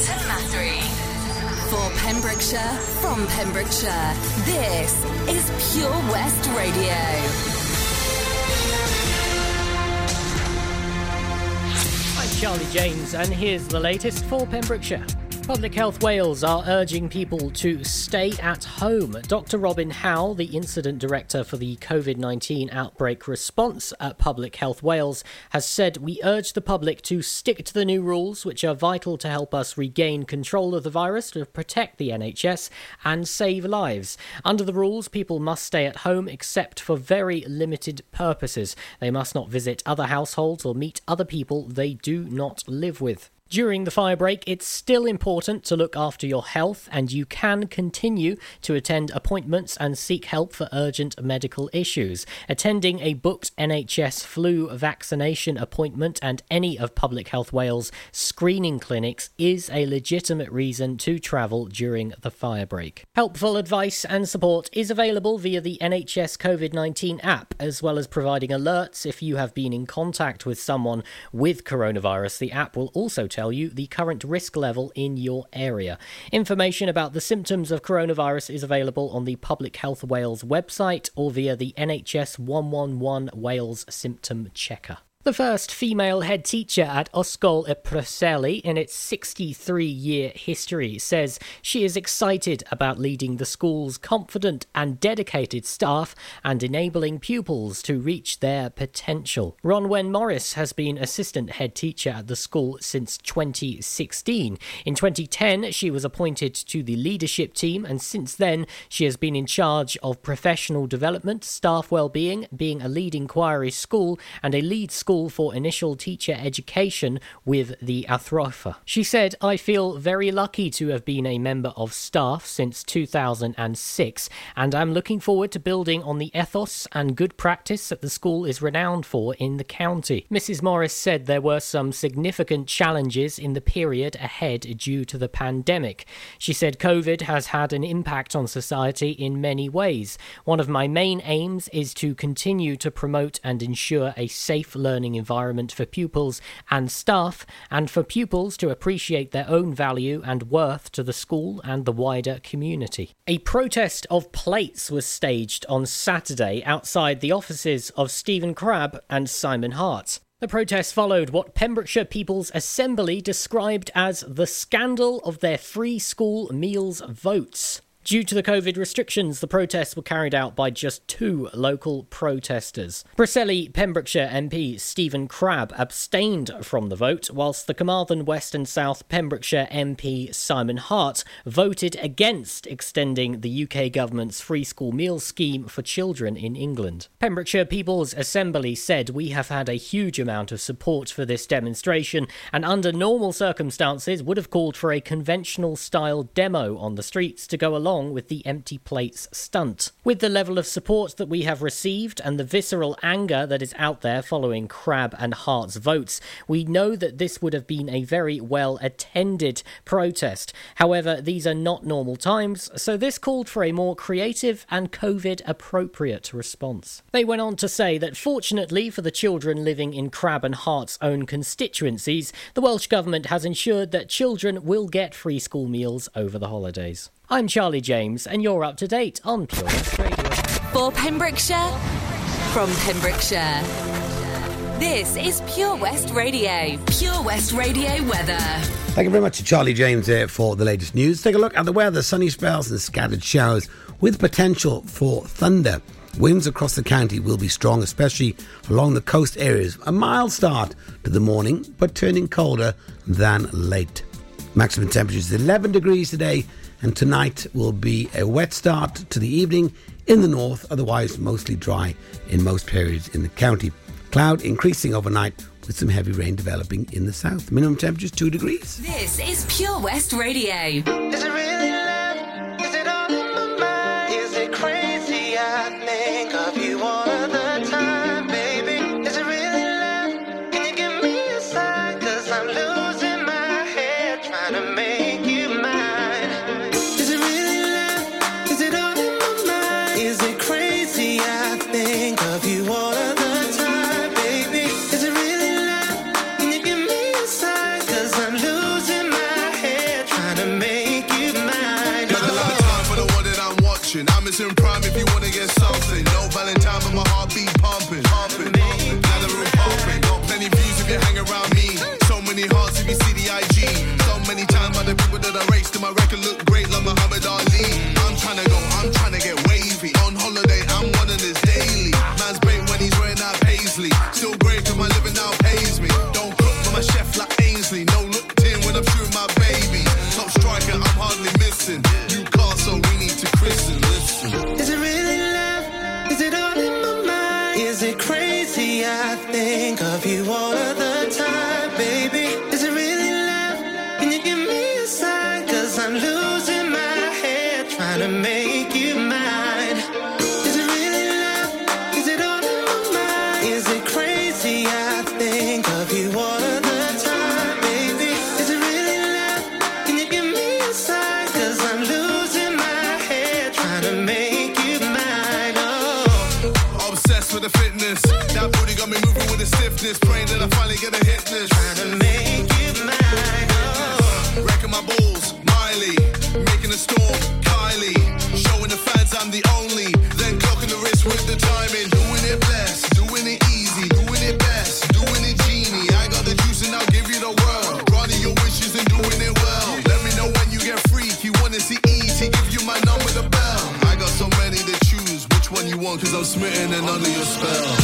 to Mathery. For Pembrokeshire, from Pembrokeshire, this is Pure West Radio. I'm Charlie James, and here's the latest for Pembrokeshire. Public Health Wales are urging people to stay at home. Dr. Robin Howe, the Incident Director for the COVID 19 outbreak response at Public Health Wales, has said we urge the public to stick to the new rules, which are vital to help us regain control of the virus, to protect the NHS, and save lives. Under the rules, people must stay at home except for very limited purposes. They must not visit other households or meet other people they do not live with. During the firebreak, it's still important to look after your health, and you can continue to attend appointments and seek help for urgent medical issues. Attending a booked NHS flu vaccination appointment and any of Public Health Wales' screening clinics is a legitimate reason to travel during the firebreak. Helpful advice and support is available via the NHS COVID 19 app, as well as providing alerts if you have been in contact with someone with coronavirus. The app will also tell you the current risk level in your area. Information about the symptoms of coronavirus is available on the Public Health Wales website or via the NHS 111 Wales Symptom Checker. The first female head teacher at y Preseli in its 63 year history says she is excited about leading the school's confident and dedicated staff and enabling pupils to reach their potential. Rhonwen Morris has been assistant head teacher at the school since 2016. In 2010, she was appointed to the leadership team, and since then, she has been in charge of professional development, staff well-being, being a lead inquiry school, and a lead school school for initial teacher education with the Athrofa. She said, I feel very lucky to have been a member of staff since 2006, and I'm looking forward to building on the ethos and good practice that the school is renowned for in the county. Mrs. Morris said there were some significant challenges in the period ahead due to the pandemic. She said COVID has had an impact on society in many ways. One of my main aims is to continue to promote and ensure a safe learning learning environment for pupils and staff, and for pupils to appreciate their own value and worth to the school and the wider community. A protest of plates was staged on Saturday outside the offices of Stephen Crabb and Simon Hart. The protest followed what Pembrokeshire People's Assembly described as the scandal of their free school meals votes. Due to the COVID restrictions, the protests were carried out by just two local protesters. Preseli Pembrokeshire MP Stephen Crabb abstained from the vote, whilst the Carmarthen West and South Pembrokeshire MP Simon Hart voted against extending the UK government's free school meals scheme for children in England. Pembrokeshire People's Assembly said we have had a huge amount of support for this demonstration and under normal circumstances would have called for a conventional style demo on the streets to go along along with the empty plates stunt. With the level of support that we have received and the visceral anger that is out there following Crabb and Hart's votes, we know that this would have been a very well attended protest. However, these are not normal times, so this called for a more creative and COVID appropriate response. They went on to say that fortunately for the children living in Crabb and Hart's own constituencies, the Welsh Government has ensured that children will get free school meals over the holidays. I'm Charlie James, and you're up to date on Pure West Radio. For Pembrokeshire, from Pembrokeshire. This is Pure West Radio. Pure West Radio weather. Thank you very much to Charlie James here for the latest news. Take a look at the weather sunny spells and scattered showers with potential for thunder. Winds across the county will be strong, especially along the coast areas. A mild start to the morning, but turning colder than late. Maximum temperature is 11 degrees today and tonight will be a wet start to the evening in the north, otherwise mostly dry in most periods in the county. Cloud increasing overnight with some heavy rain developing in the south. Minimum temperature is 2 degrees. This is Pure West Radio. Is it all in my mind? Is it crazy? I think of you all of the witness. Praying that I finally get a hit this. Trying to make it mine. Oh. Racking my balls, Miley. Making a storm, Kylie. Showing the fans I'm the only. Then clocking the wrist with the timing. Doing it best, doing it easy, doing it best, doing it genie. I got the juice and I'll give you the world. Running your wishes and doing it well. Let me know when you get free. You wanna see easy, give you my number, the bell. I got so many to choose. Which one you want? Cause I'm smitten and under your spell.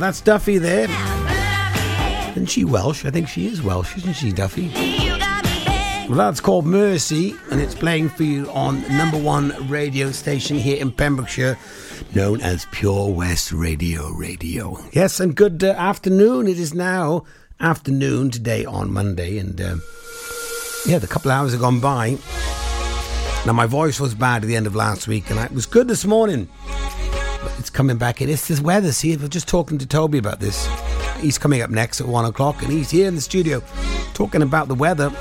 That's Duffy there. Isn't she Welsh? I think she is Welsh, isn't she, Duffy? Well, that's called Mercy, and it's playing for you on number one radio station here in Pembrokeshire, known as Pure West Radio Radio. Yes, and good uh, afternoon. It is now afternoon today on Monday, and um, yeah, the couple of hours have gone by. Now, my voice was bad at the end of last week, and it was good this morning. It's coming back in. It's this weather. See, we're just talking to Toby about this. He's coming up next at one o'clock, and he's here in the studio talking about the weather.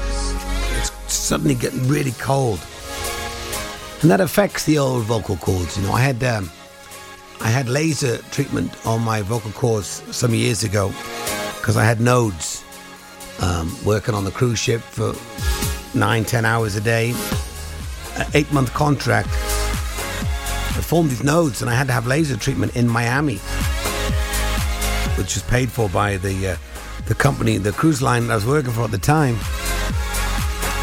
It's suddenly getting really cold, and that affects the old vocal cords. You know, I had um, I had laser treatment on my vocal cords some years ago because I had nodes um, working on the cruise ship for nine, ten hours a day, eight month contract. I formed these nodes and I had to have laser treatment in Miami, which was paid for by the uh, the company, the cruise line that I was working for at the time.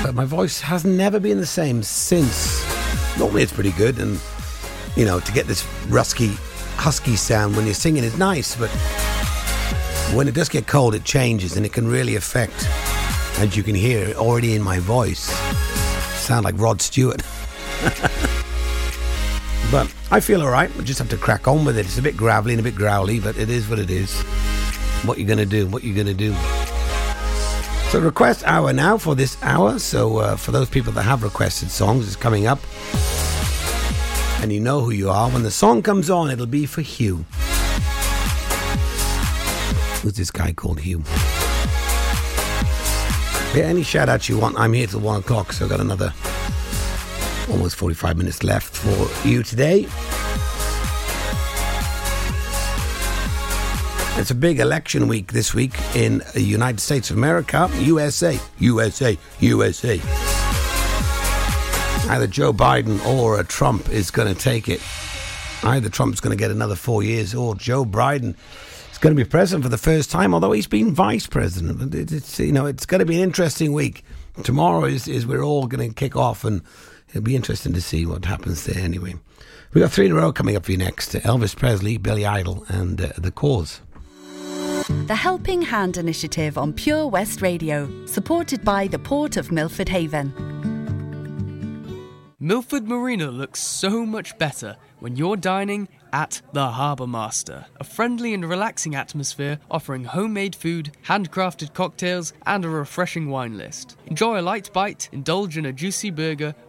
But my voice has never been the same since. Normally it's pretty good, and you know to get this rusky, husky sound when you're singing is nice, but when it does get cold, it changes and it can really affect. As you can hear already in my voice, sound like Rod Stewart. but I feel all right. I just have to crack on with it. It's a bit gravelly and a bit growly, but it is what it is. What you're going to do? What you're going to do? So request hour now for this hour. So uh, for those people that have requested songs, it's coming up, and you know who you are. When the song comes on, it'll be for Hugh. Who's this guy called Hugh? Yeah, any shout outs you want. I'm here till one o'clock, so I've got another almost 45 minutes left for you today. It's a big election week this week in the United States of America, USA, USA, USA. Either Joe Biden or uh, Trump is going to take it. Either Trump's going to get another four years or Joe Biden is going to be president for the first time, although he's been vice president. It's, you know, it's going to be an interesting week. Tomorrow is, is we're all going to kick off and it'll be interesting to see what happens there anyway. We've got three in a row coming up for you next. Elvis Presley, Billy Idol and uh, The Corrs. The Helping Hand Initiative on Pure West Radio, supported by the Port of Milford Haven. Milford Marina looks so much better when you're dining at the Harbour Master, a friendly and relaxing atmosphere offering homemade food, handcrafted cocktails, and a refreshing wine list. Enjoy a light bite, indulge in a juicy burger,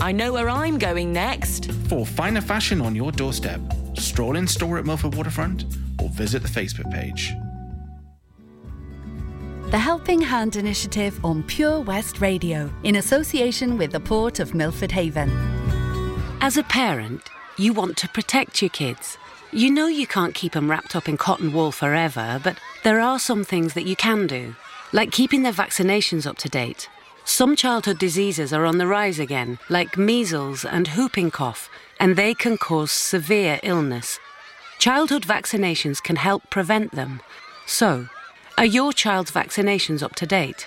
I know where I'm going next. For finer fashion on your doorstep, stroll in store at Milford Waterfront or visit the Facebook page. The Helping Hand Initiative on Pure West Radio, in association with the Port of Milford Haven. As a parent, you want to protect your kids. You know you can't keep them wrapped up in cotton wool forever, but there are some things that you can do, like keeping their vaccinations up to date. Some childhood diseases are on the rise again, like measles and whooping cough, and they can cause severe illness. Childhood vaccinations can help prevent them. So, are your child's vaccinations up to date?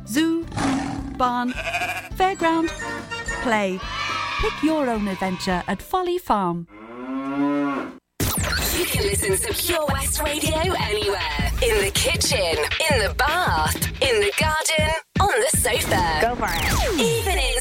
zoo, barn, fairground, play. Pick your own adventure at Folly Farm. You can listen to Pure West Radio anywhere. In the kitchen, in the bath, in the garden, on the sofa. Go for it. Even in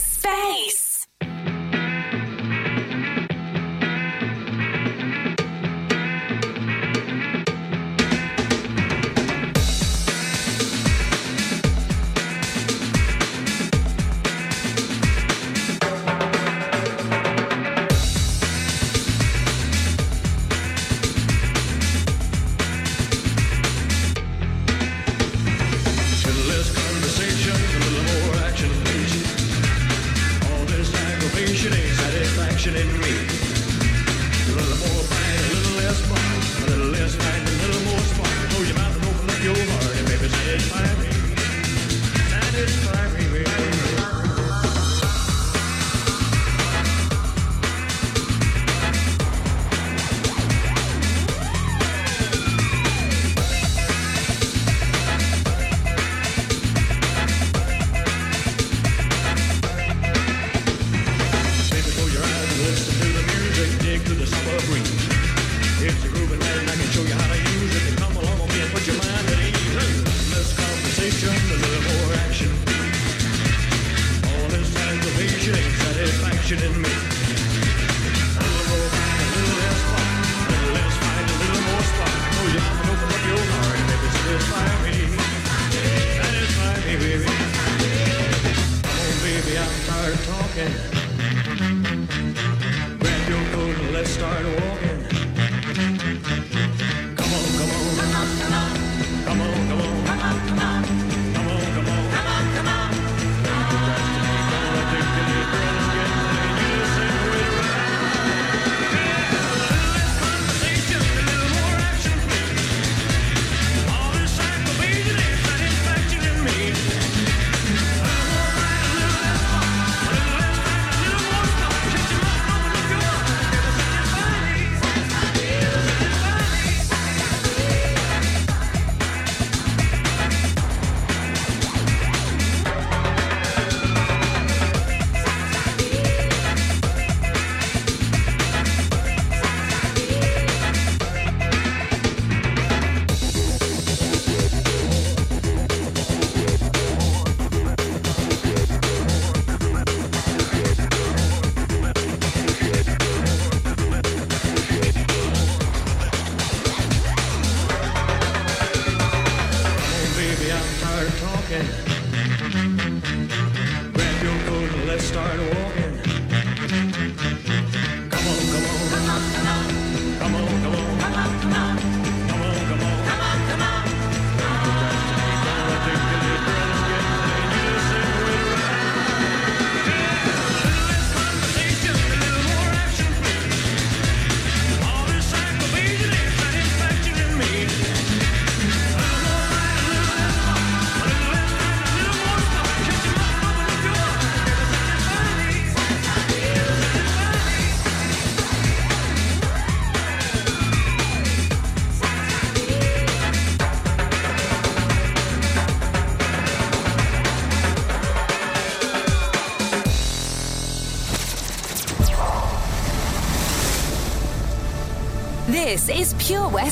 Okay.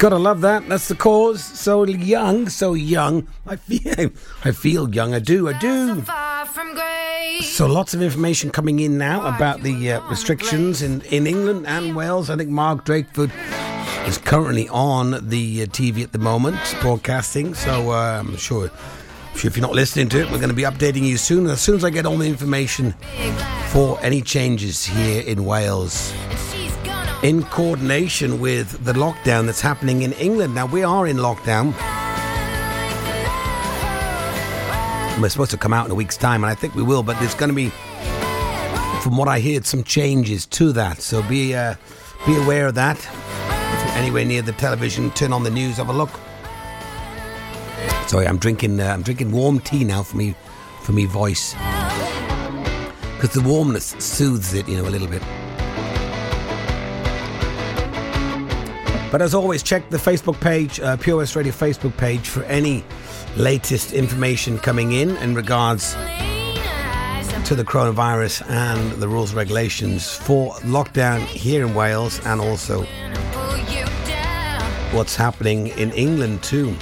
Gotta love that. That's the Corrs. So young, so young. I feel, I feel young. I do, I do. So lots of information coming in now about the uh, restrictions in, in England and Wales. I think Mark Drakeford is currently on the uh, TV at the moment, broadcasting. So uh, I'm sure, I'm sure if you're not listening to it, we're going to be updating you soon. As soon as I get all the information for any changes here in Wales in coordination with the lockdown that's happening in England. Now, we are in lockdown. We're supposed to come out in a week's time, and I think we will, but there's going to be, from what I heard, some changes to that. So be, uh, be aware of that. If you're anywhere near the television, turn on the news, have a look. Sorry, I'm drinking, uh, I'm drinking warm tea now for me, for me voice. Because the warmness soothes it, you know, a little bit. But as always, check the Facebook page, uh, Pure West Radio Facebook page, for any latest information coming in in regards to the coronavirus and the rules and regulations for lockdown here in Wales and also what's happening in England too.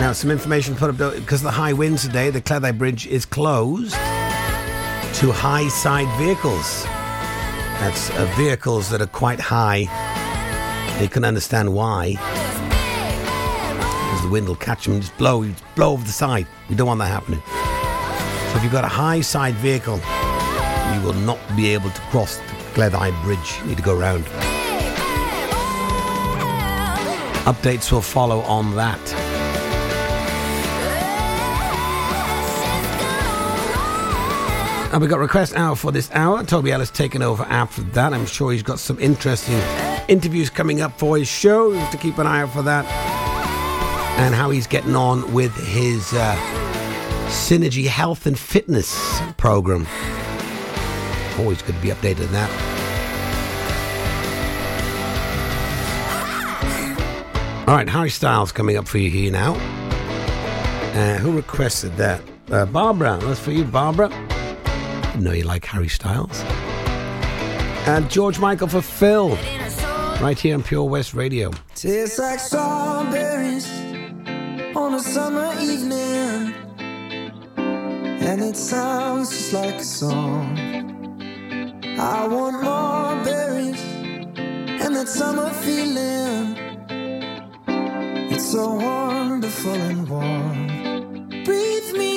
Now, some information put up because the high winds today, the Cleddau Bridge is closed to high side vehicles. That's uh, vehicles that are quite high. They can understand why. Because the wind will catch them and just blow, blow over the side. We don't want that happening. So if you've got a high side vehicle, you will not be able to cross the Cleddau Bridge. You need to go around. Updates will follow on that. And we got request hour for this hour. Toby Ellis taking over after that. I'm sure he's got some interesting interviews coming up for his show. You have to keep an eye out for that. And how he's getting on with his uh, Synergy Health and Fitness program. Always good to be updated on that. All right, Harry Styles coming up for you here now. Uh, who requested that? Uh, Barbara. That's for you, Barbara. Didn't know you like Harry Styles. And George Michael for Phil. Right here on Pure West Radio. Tastes like strawberries on a summer evening, and it sounds just like a song. I want more berries and that summer feeling. It's so wonderful and warm. Breathe me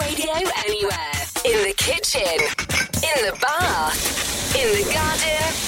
radio anywhere. In the kitchen, in the bath, in the garden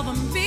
album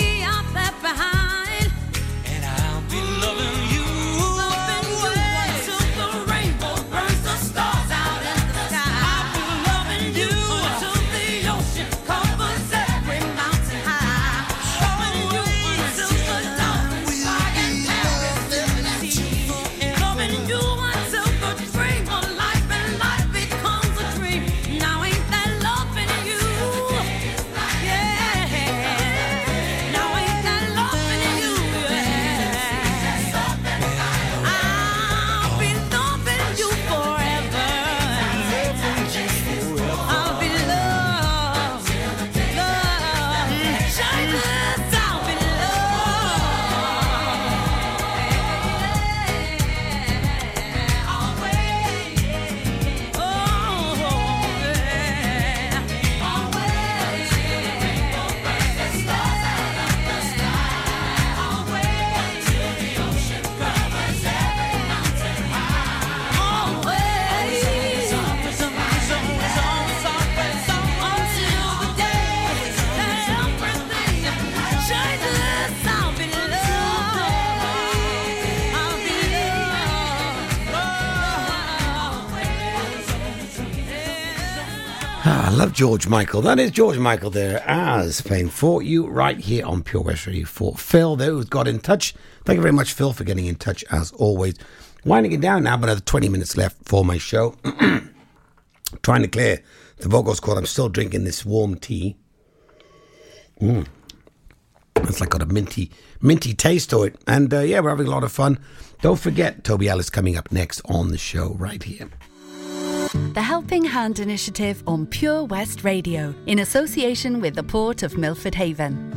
George Michael. That is George Michael there as playing for you right here on Pure West Radio for Phil, there who's got in touch. Thank you very much, Phil, for getting in touch as always. Winding it down now, but another 20 minutes left for my show. Trying to clear the vocals cord. I'm still drinking this warm tea. Mm. It's like got a minty, minty taste to it. And uh, yeah, we're having a lot of fun. Don't forget, Toby Ellis coming up next on the show right here. The Helping Hand Initiative on Pure West Radio in association with the Port of Milford Haven.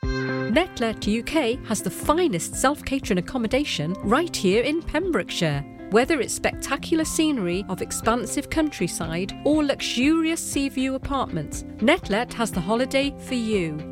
Netlet UK has the finest self catering accommodation right here in Pembrokeshire. Whether it's spectacular scenery of expansive countryside or luxurious sea view apartments, Netlet has the holiday for you.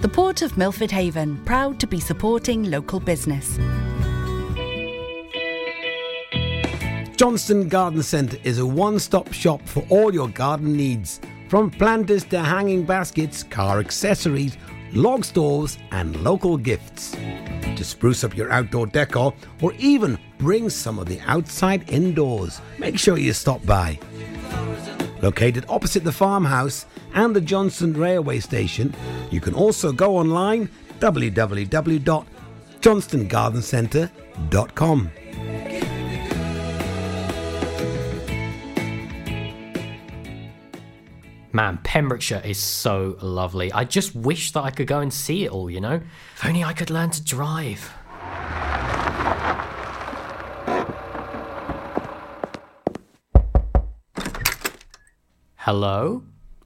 The Port of Milford Haven, proud to be supporting local business. Johnston Garden Centre is a one stop shop for all your garden needs. From planters to hanging baskets, car accessories, log stores, and local gifts. To spruce up your outdoor decor or even bring some of the outside indoors, make sure you stop by. Located opposite the farmhouse and the Johnston Railway Station, you can also go online www.johnstongardencentre.com. Man, Pembrokeshire is so lovely. I just wish that I could go and see it all, you know? If only I could learn to drive. Hello?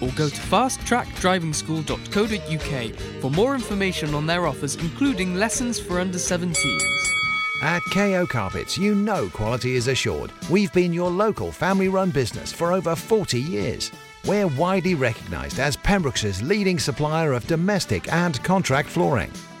or go to fasttrackdrivingschool.co.uk for more information on their offers, including lessons for under 17s. At KO Carpets, you know quality is assured. We've been your local family run business for over 40 years. We're widely recognised as Pembroke's leading supplier of domestic and contract flooring.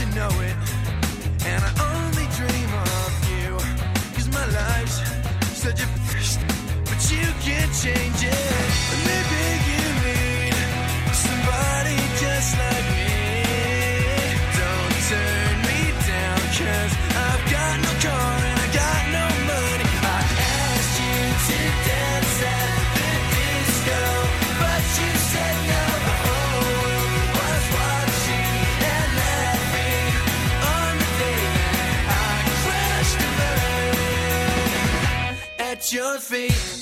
You know it. And I only dream of you. Cause my life's such a but you can't change it. Your feet.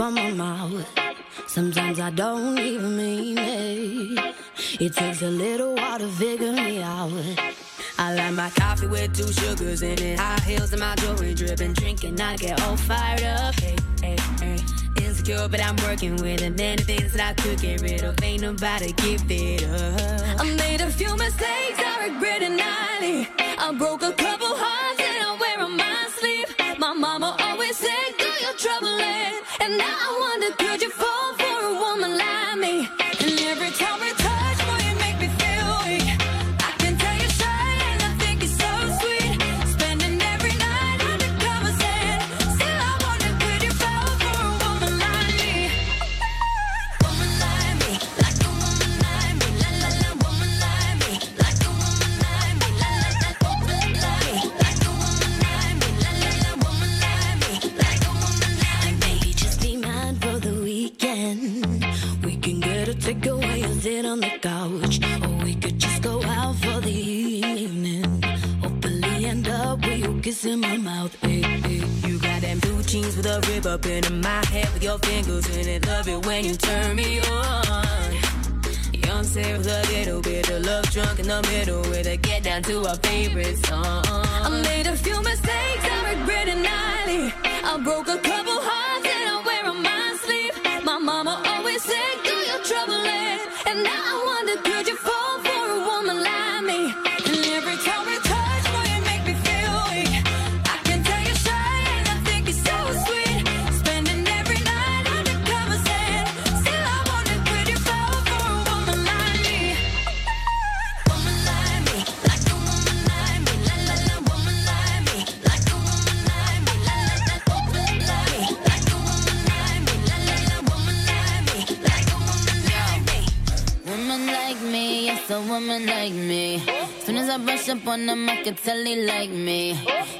On my mouth. Sometimes I don't even mean it. It takes a little while to figure me out. I like my coffee with two sugars in it. High heels and my jewelry dripping. Drinking, I get all fired up. Hey, hey, hey. Insecure, but I'm working with it. Many things that I could get rid of. Ain't nobody give it up. I made a few mistakes, I regret it nightly. I broke a couple hearts and I wear on my sleeve. My mama always said, Do your troubling. And now I wonder, could you you kissing my mouth. Hey, hey. You got them blue jeans with a rib up in my head with your fingers in it. Love it when you turn me on. Young Sarah with a little bit of love drunk in the middle with a get down to our favorite song. I made a few mistakes, I regret it nightly. I broke a couple hearts and I wear on my sleeve. My mama always said, Do your trouble And now I wonder, could you a woman like me. Soon as I brush up on them, I can tell they like me.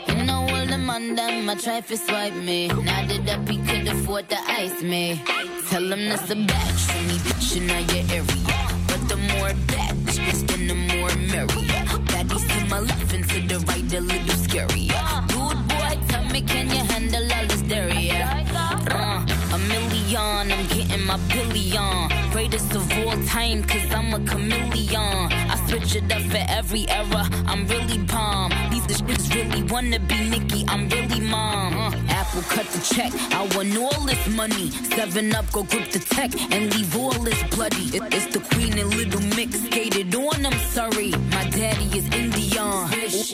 You know, all them on them, I try to swipe me. Now that up, he could afford to ice me. Tell him that's a batch for me, bitch, in your area. But the more that bitch then the more merry. Baddies to my left and to the right, a little scary. Dude, boy, tell me, can you handle all this dairy? Uh, a million, I'm my billion. Greatest of all time, cause I'm a chameleon. I switch it up for every era, I'm really bomb. These bitches really wanna be Nicki, I'm really mom. Uh, Apple cut the check, I want all this money. Seven up, go grip the tech and leave all this bloody. It- it's the queen and little mix, skated on, I'm sorry. My daddy is Indian,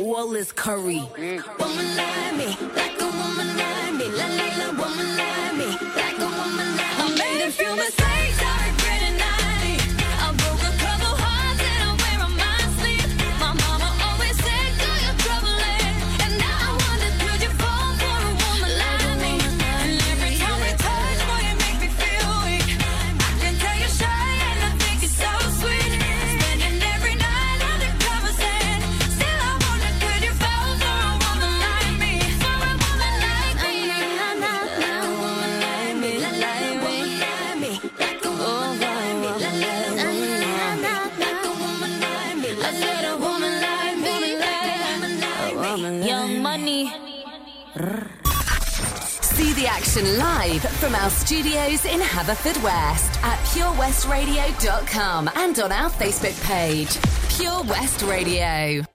all this curry. Woman like me, like a woman like me, la la la, woman like me, me. I made a action live from our studios in Haverfordwest at purewestradio.com and on our Facebook page. Pure West Radio.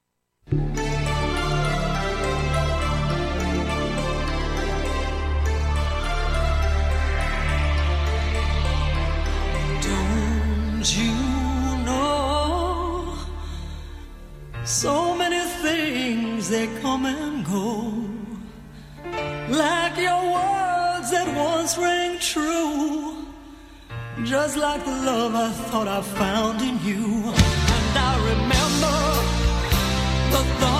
Just like the love I thought I found in you. And I remember the thunder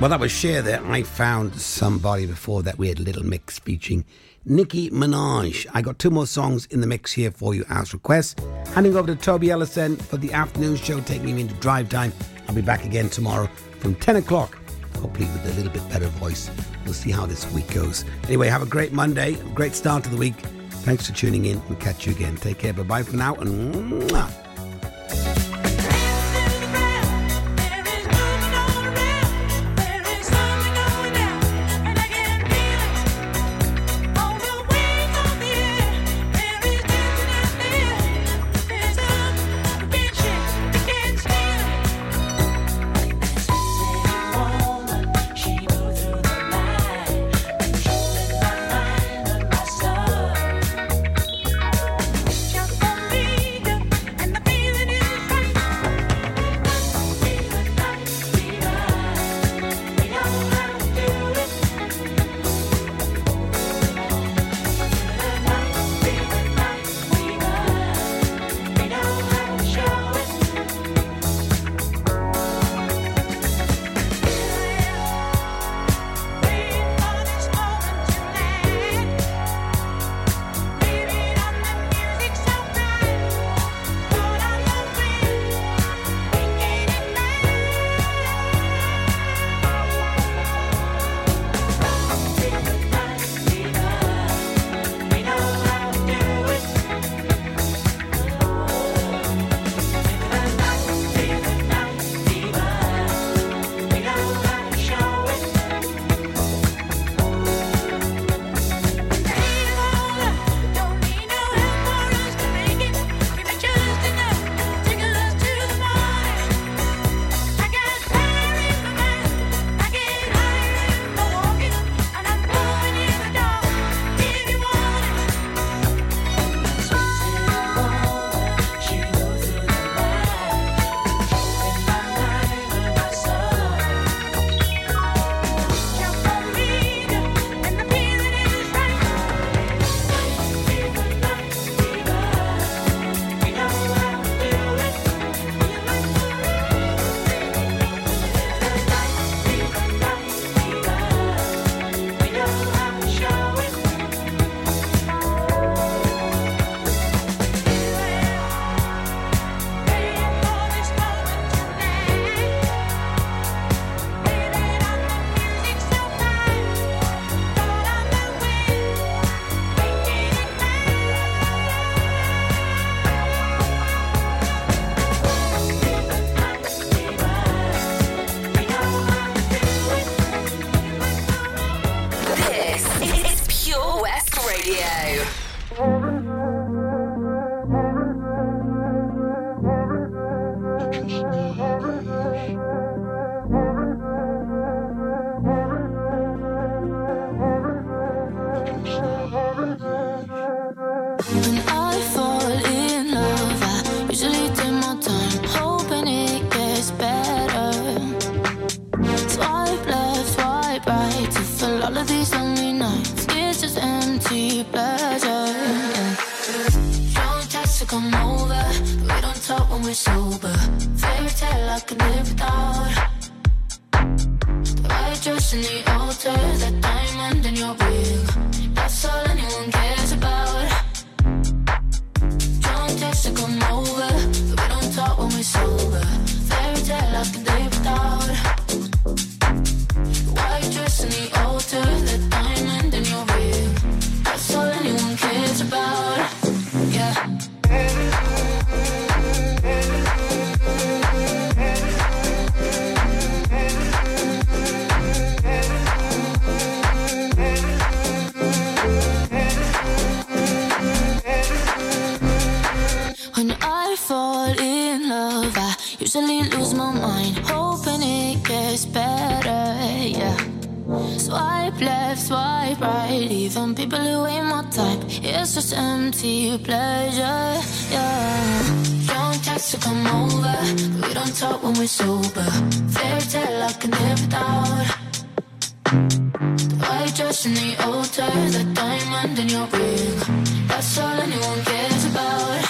Well, that was Cher there. I found somebody before that. We had little mix featuring Nicki Minaj. I got two more songs in the mix here for you as requests. Handing over to Toby Ellison for the afternoon show, taking me into drive time. I'll be back again tomorrow from 10 o'clock, hopefully with a little bit better voice. We'll see how this week goes. Anyway, have a great Monday, great start to the week. Thanks for tuning in. We'll catch you again. Take care. Bye bye for now. And mwah. Radio. Just empty pleasure. Yeah. Don't text to come over, we don't talk when we're sober. Fairy tale I can live without. The white dress in the altar, the diamond in your ring. That's all anyone cares about.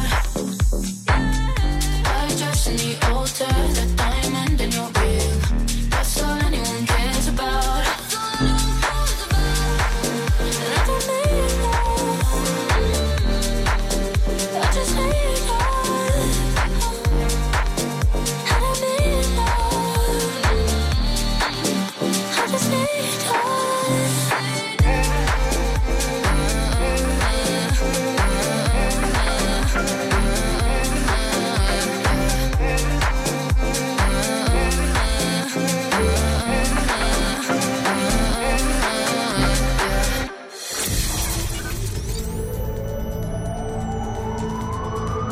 alter the time.